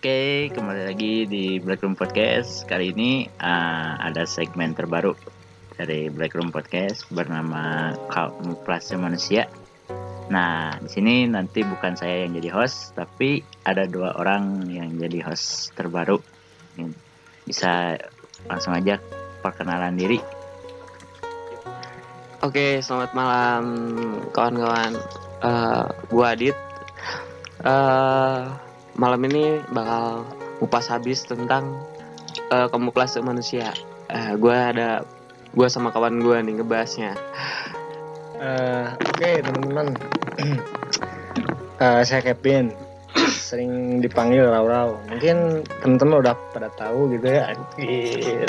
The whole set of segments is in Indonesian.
Oke, kembali lagi di Black Room Podcast. Kali ini uh, ada segmen terbaru dari Black Room Podcast bernama Kamuflase Manusia. Nah, di sini nanti bukan saya yang jadi host, tapi ada dua orang yang jadi host terbaru. Bisa langsung aja perkenalan diri. Oke, selamat malam kawan-kawan. Uh, gua Adit. Uh, malam ini bakal ngupas habis tentang uh, kamuflase manusia. Uh, gue ada gue sama kawan gue nih ngebahasnya. Uh, Oke okay, teman-teman, uh, saya Kevin, sering dipanggil Rau-Rau. Mungkin teman-teman udah pada tahu gitu ya. Uh,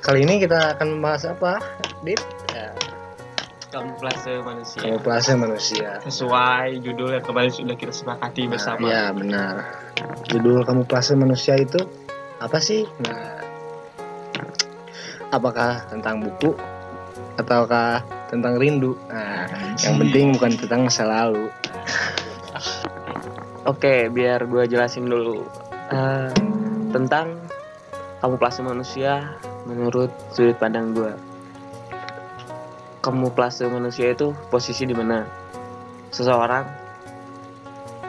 kali ini kita akan membahas apa, Dit? Kamuflase manusia. Kamuflase manusia. Sesuai judul yang kemarin sudah kita sepakati nah, bersama. Iya benar. Judul kamuflase manusia itu apa sih? Nah, apakah tentang buku ataukah tentang rindu? Nah, yang penting bukan tentang masa lalu. Oke, biar gue jelasin dulu uh, tentang kamuflase manusia menurut sudut pandang gue kamuflase manusia itu posisi di mana seseorang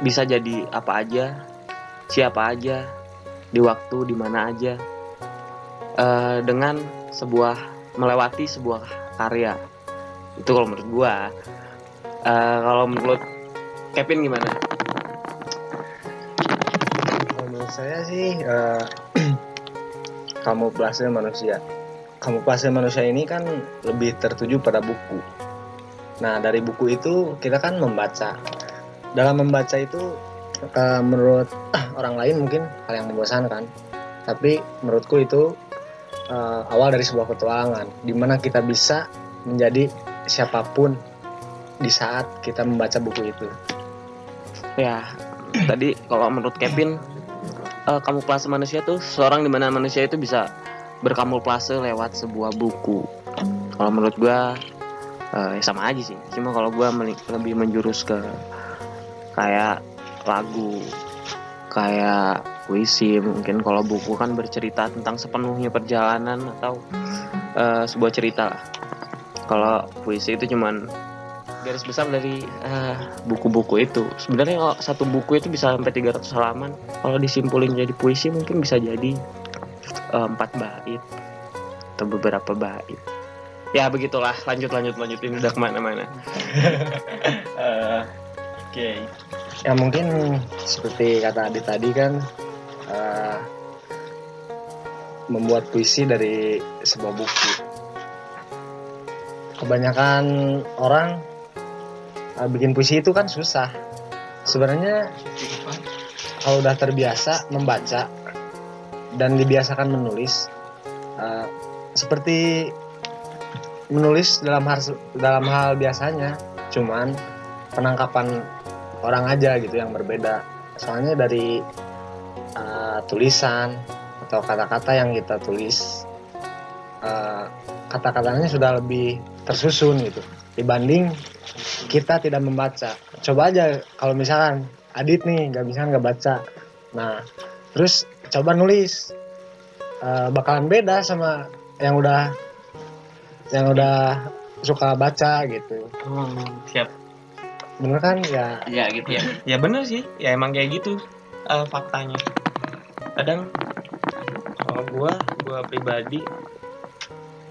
bisa jadi apa aja, siapa aja, di waktu di mana aja, uh, dengan sebuah melewati sebuah karya. Itu kalau menurut gua. Uh, kalau menurut Kevin gimana? Menurut saya sih uh, kamuflase manusia kamuflase manusia ini kan lebih tertuju pada buku. Nah, dari buku itu kita kan membaca. Dalam membaca itu uh, menurut orang lain mungkin hal yang membosankan. Tapi menurutku itu uh, awal dari sebuah petualangan di mana kita bisa menjadi siapa pun di saat kita membaca buku itu. Ya, tadi kalau menurut Kevin uh, kamuflase manusia tuh seorang di mana manusia itu bisa berkamuflase lewat sebuah buku. Kalau menurut gue uh, ya sama aja sih. Cuma kalau gue lebih menjurus ke kayak lagu kayak puisi mungkin kalau buku kan bercerita tentang sepenuhnya perjalanan atau uh, sebuah cerita kalau puisi itu cuman garis besar dari eh, buku-buku uh, itu. Sebenarnya kalau satu buku itu bisa sampai 300 halaman. Kalau disimpulin jadi puisi mungkin bisa jadi Eh, empat bait atau beberapa bait. Ya begitulah. Lanjut lanjut lanjut. Ini udah ke mana-mana. Uh, oke. Okay. ya mungkin seperti kata Adi tadi kan uh, membuat puisi dari sebuah buku. Kebanyakan orang uh, bikin puisi itu kan susah. Sebenarnya kalau udah terbiasa membaca dan dibiasakan menulis uh, seperti menulis dalam hal dalam hal biasanya cuman penangkapan orang aja gitu yang berbeda. Soalnya dari uh, tulisan atau kata-kata yang kita tulis uh, kata-katanya sudah lebih tersusun gitu. Dibanding kita tidak membaca. Coba aja kalau misalkan Adit nih nggak bisa nggak baca. Nah terus coba nulis. Uh, bakalan beda sama yang udah yang udah suka baca gitu. Hmm, siap. Bener kan? Ya. Ya gitu ya. Ya bener sih ya emang kayak gitu uh, faktanya. Kadang kalau gua gua pribadi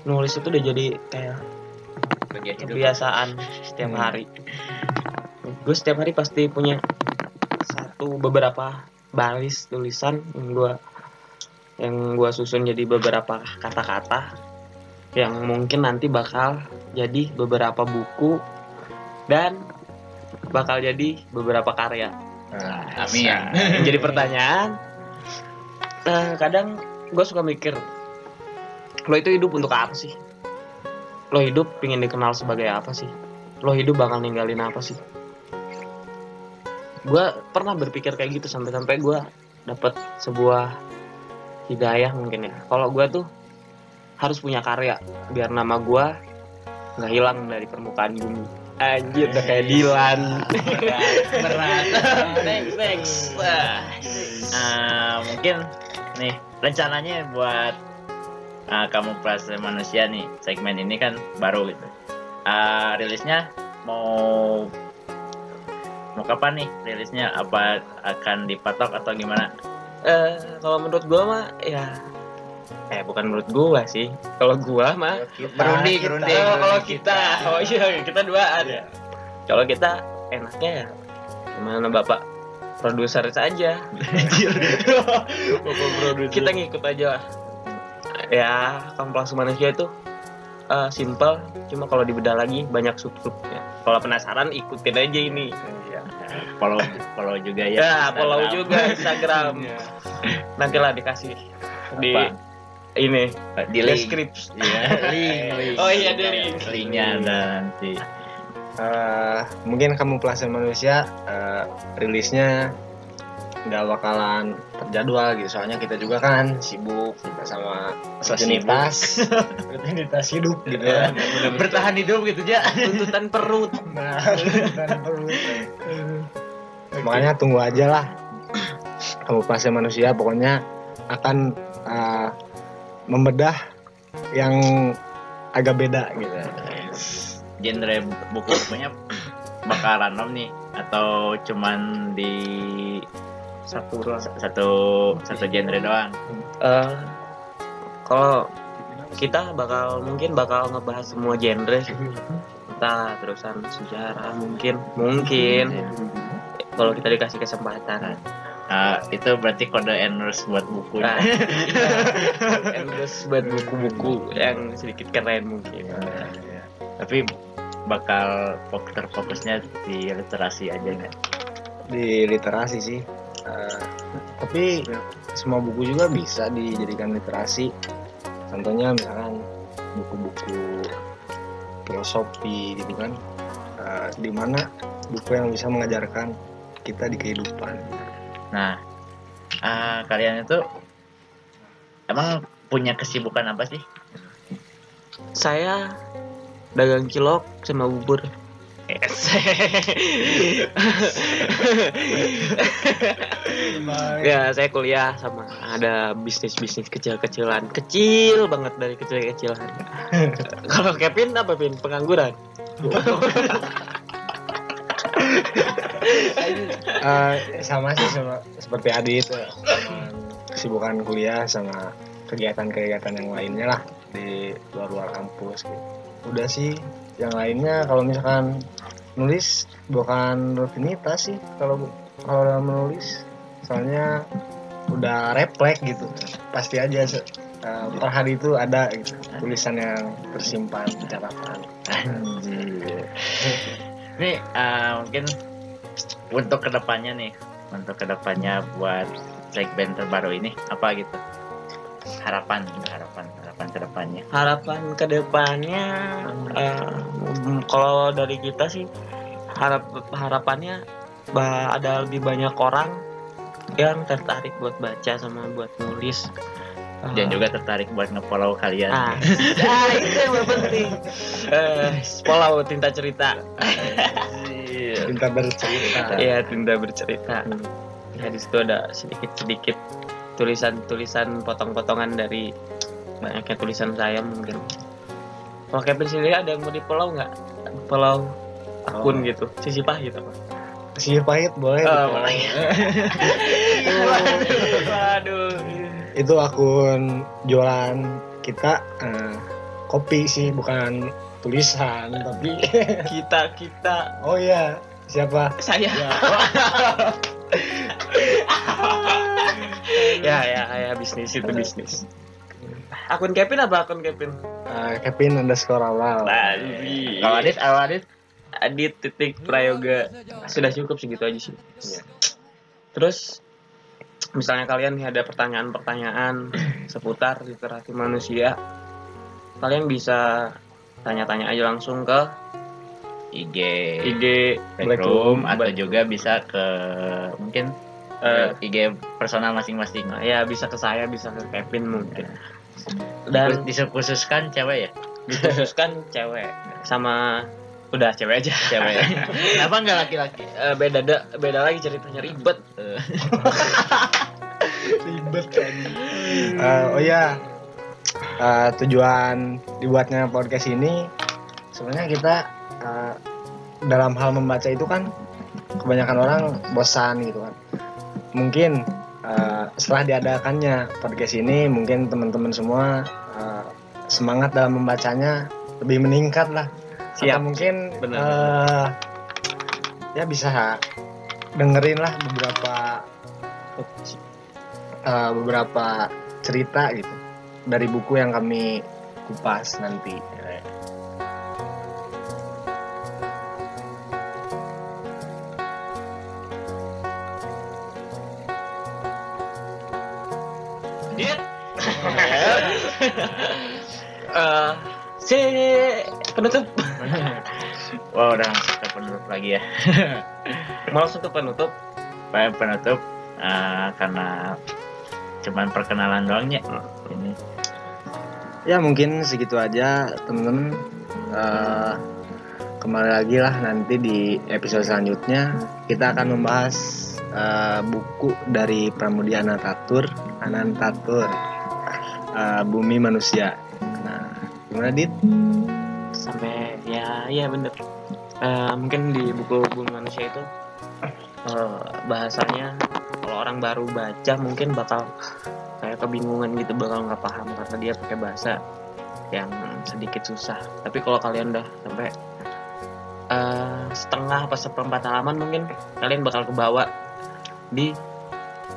nulis itu udah jadi kayak kebiasaan setiap hmm. hari. Gue setiap hari pasti punya satu beberapa baris tulisan yang gue yang gue susun jadi beberapa kata-kata yang mungkin nanti bakal jadi beberapa buku dan bakal jadi beberapa karya. Nah, amin. jadi pertanyaan, uh, kadang gue suka mikir, lo itu hidup untuk apa sih? Lo hidup ingin dikenal sebagai apa sih? Lo hidup bakal ninggalin apa sih? Gue pernah berpikir kayak gitu sampai-sampai gue dapet sebuah hidayah mungkin ya. Kalau gue tuh harus punya karya biar nama gue nggak hilang dari permukaan bumi. Anjir udah kayak Dilan. berat. Next next. Ah, mungkin nih rencananya buat ah, kamu plus manusia nih segmen ini kan baru gitu. Ah, rilisnya mau mau kapan nih rilisnya apa akan dipatok atau gimana Eh, kalau menurut gua mah ya eh bukan menurut gua sih. Kalau gua mah Berunding, kita- berunding. Oh, kalau kita, oh iya kita duaan ya. Kalau kita enaknya ya gimana Bapak produser saja. kita ngikut aja lah. Ya, kamuflase manusia itu eh, simple, cuma kalau dibedah lagi banyak sub-subnya. Kalau penasaran ikutin aja ini. follow follow juga ya Ya, follow Instagram. juga Instagram. Nantilah dikasih di Apa? ini di link deskripsi. Iya, link, link. Oh iya, ada link. linknya ada nanti Eh, mungkin kamu pelasan manusia eh, rilisnya nggak bakalan terjadwal gitu. Soalnya kita juga kan sibuk sama rutinitas. rutinitas. Hidup gitu ya bertahan hidup gitu aja Tuntutan perut. nah dan perlu. makanya tunggu aja lah. Kamu pelasan manusia pokoknya akan eh, membedah yang agak beda gitu. Genre buku-bukunya bakal random nih atau cuman di Satu doang. satu satu genre doang. Eh, kalau kita bakal mungkin bakal ngebahas semua genre entah terusan sejarah mungkin mungkin. Kalau kita dikasih kesempatan. Ah, itu berarti kode endorse buat buku nah, endorse buat buku-buku yang sedikit keren mungkin. Tapi bakal fok- terfokusnya di literasi aja kan di literasi sih Tapi semua buku juga bisa dijadikan literasi. Contohnya misalkan buku-buku filosofi gitu kan. Eh, di mana buku yang bisa mengajarkan kita di kehidupan. Nah ah, kalian itu emang punya kesibukan apa sih? Saya dagang cilok sama bubur ya saya kuliah sama ada bisnis bisnis kecil kecilan kecil banget dari kecil kecilan kalau Kevin apa Vin? Pengangguran? Eh, sama sih sama seperti Adit. Eh, kesibukan kuliah sama kegiatan-kegiatan yang lainnya lah di luar-luar kampus gitu. Udah sih yang lainnya kalau misalkan nulis bukan rutinitas sih. Kalau kalau dalam menulis soalnya udah refleks gitu. Pasti aja eh, per hari itu ada gitu tulisan yang tersimpan di catatan Ini ah, mungkin untuk ke depannya nih, untuk ke depannya buat segmen terbaru ini apa gitu? Harapan, harapan, harapan ke depannya. harapan ke depannya eh, mm, kalau dari kita sih harap harapannya bah, ada lebih banyak orang yang tertarik buat baca sama buat nulis. Eh, Dan juga tertarik buat nge-follow kalian. ah, ah, itu yang paling penting. Eh follow tinta cerita. Minta bercerita. Iya, tinta bercerita. Ya di situ ada sedikit-sedikit tulisan-tulisan potong-potongan dari banyaknya tulisan saya mungkin. Kalau Kevin sendiri ada yang mau di follow nggak? Follow akun Oh. gitu, sisi pahit apa? sihir pahit boleh Oh, boleh. Waduh. itu akun jualan kita eh, kopi sih bukan tulisan tapi Kita kita oh iya siapa saya. ya, ya ya ya bisnis itu bisnis. Akun Kevin apa akun Kevin? eh, Kevin underscore awal Babi. Kalau Adit, kalau Adit, Adit titik prayoga sudah cukup segitu aja sih. Iya. Terus misalnya kalian nih ada pertanyaan-pertanyaan seputar literasi manusia, kalian bisa tanya-tanya aja langsung ke IG, IG Blackroom, Blackroom, atau juga bisa ke mungkin eh, ke IG personal masing-masing. nah, ya bisa ke saya, bisa ke Kevin mungkin. Dan Dan dikhususkan cewek ya? dikhususkan cewek sama Udah cewek aja. cewek Kenapa nggak laki-laki? Eh, beda da, beda lagi ceritanya ribet Eh, ribet kan oh ya Eh, tujuan dibuatnya podcast ini sebenarnya kita eh, dalam hal membaca itu kan kebanyakan orang bosan gitu kan mungkin eh, setelah diadakannya podcast ini mungkin teman-teman semua eh, semangat dalam membacanya lebih meningkat lah Siap. Atau mungkin Benar. eh, ya bisa dengerin lah beberapa eh, beberapa cerita gitu dari buku yang kami kupas nanti. eh, si penutup Wah udah langsung ke penutup lagi ya. mau langsung ke penutup penutup eh, karena cuman perkenalan doangnya. Ini Ya mungkin segitu aja temen-temen. Eh, kembali lagi lah nanti di episode selanjutnya kita akan membahas eh, buku dari Pramudia Anantatur, Anantatur, eh, Bumi Manusia. Nah, gimana dit? sampai ya ya bener. Eh, mungkin di buku bumi manusia itu eh, bahasanya kalau orang baru baca mungkin bakal kayak kebingungan gitu bakal nggak paham karena dia pakai bahasa yang sedikit susah. Tapi kalau kalian udah sampai eh, setengah apa seperempat halaman mungkin kalian bakal kebawa di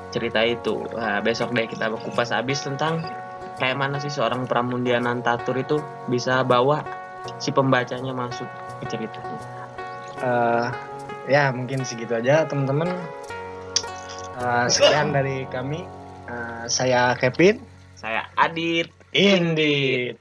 cerita itu nah, besok deh kita kupas habis tentang kayak mana sih seorang Pramudia Nantatur itu bisa bawa si pembacanya masuk ke ceritanya. Eh, ya mungkin segitu aja teman-teman. Eh, sekian dari kami. Eh, saya Kevin. Saya Adit Indit.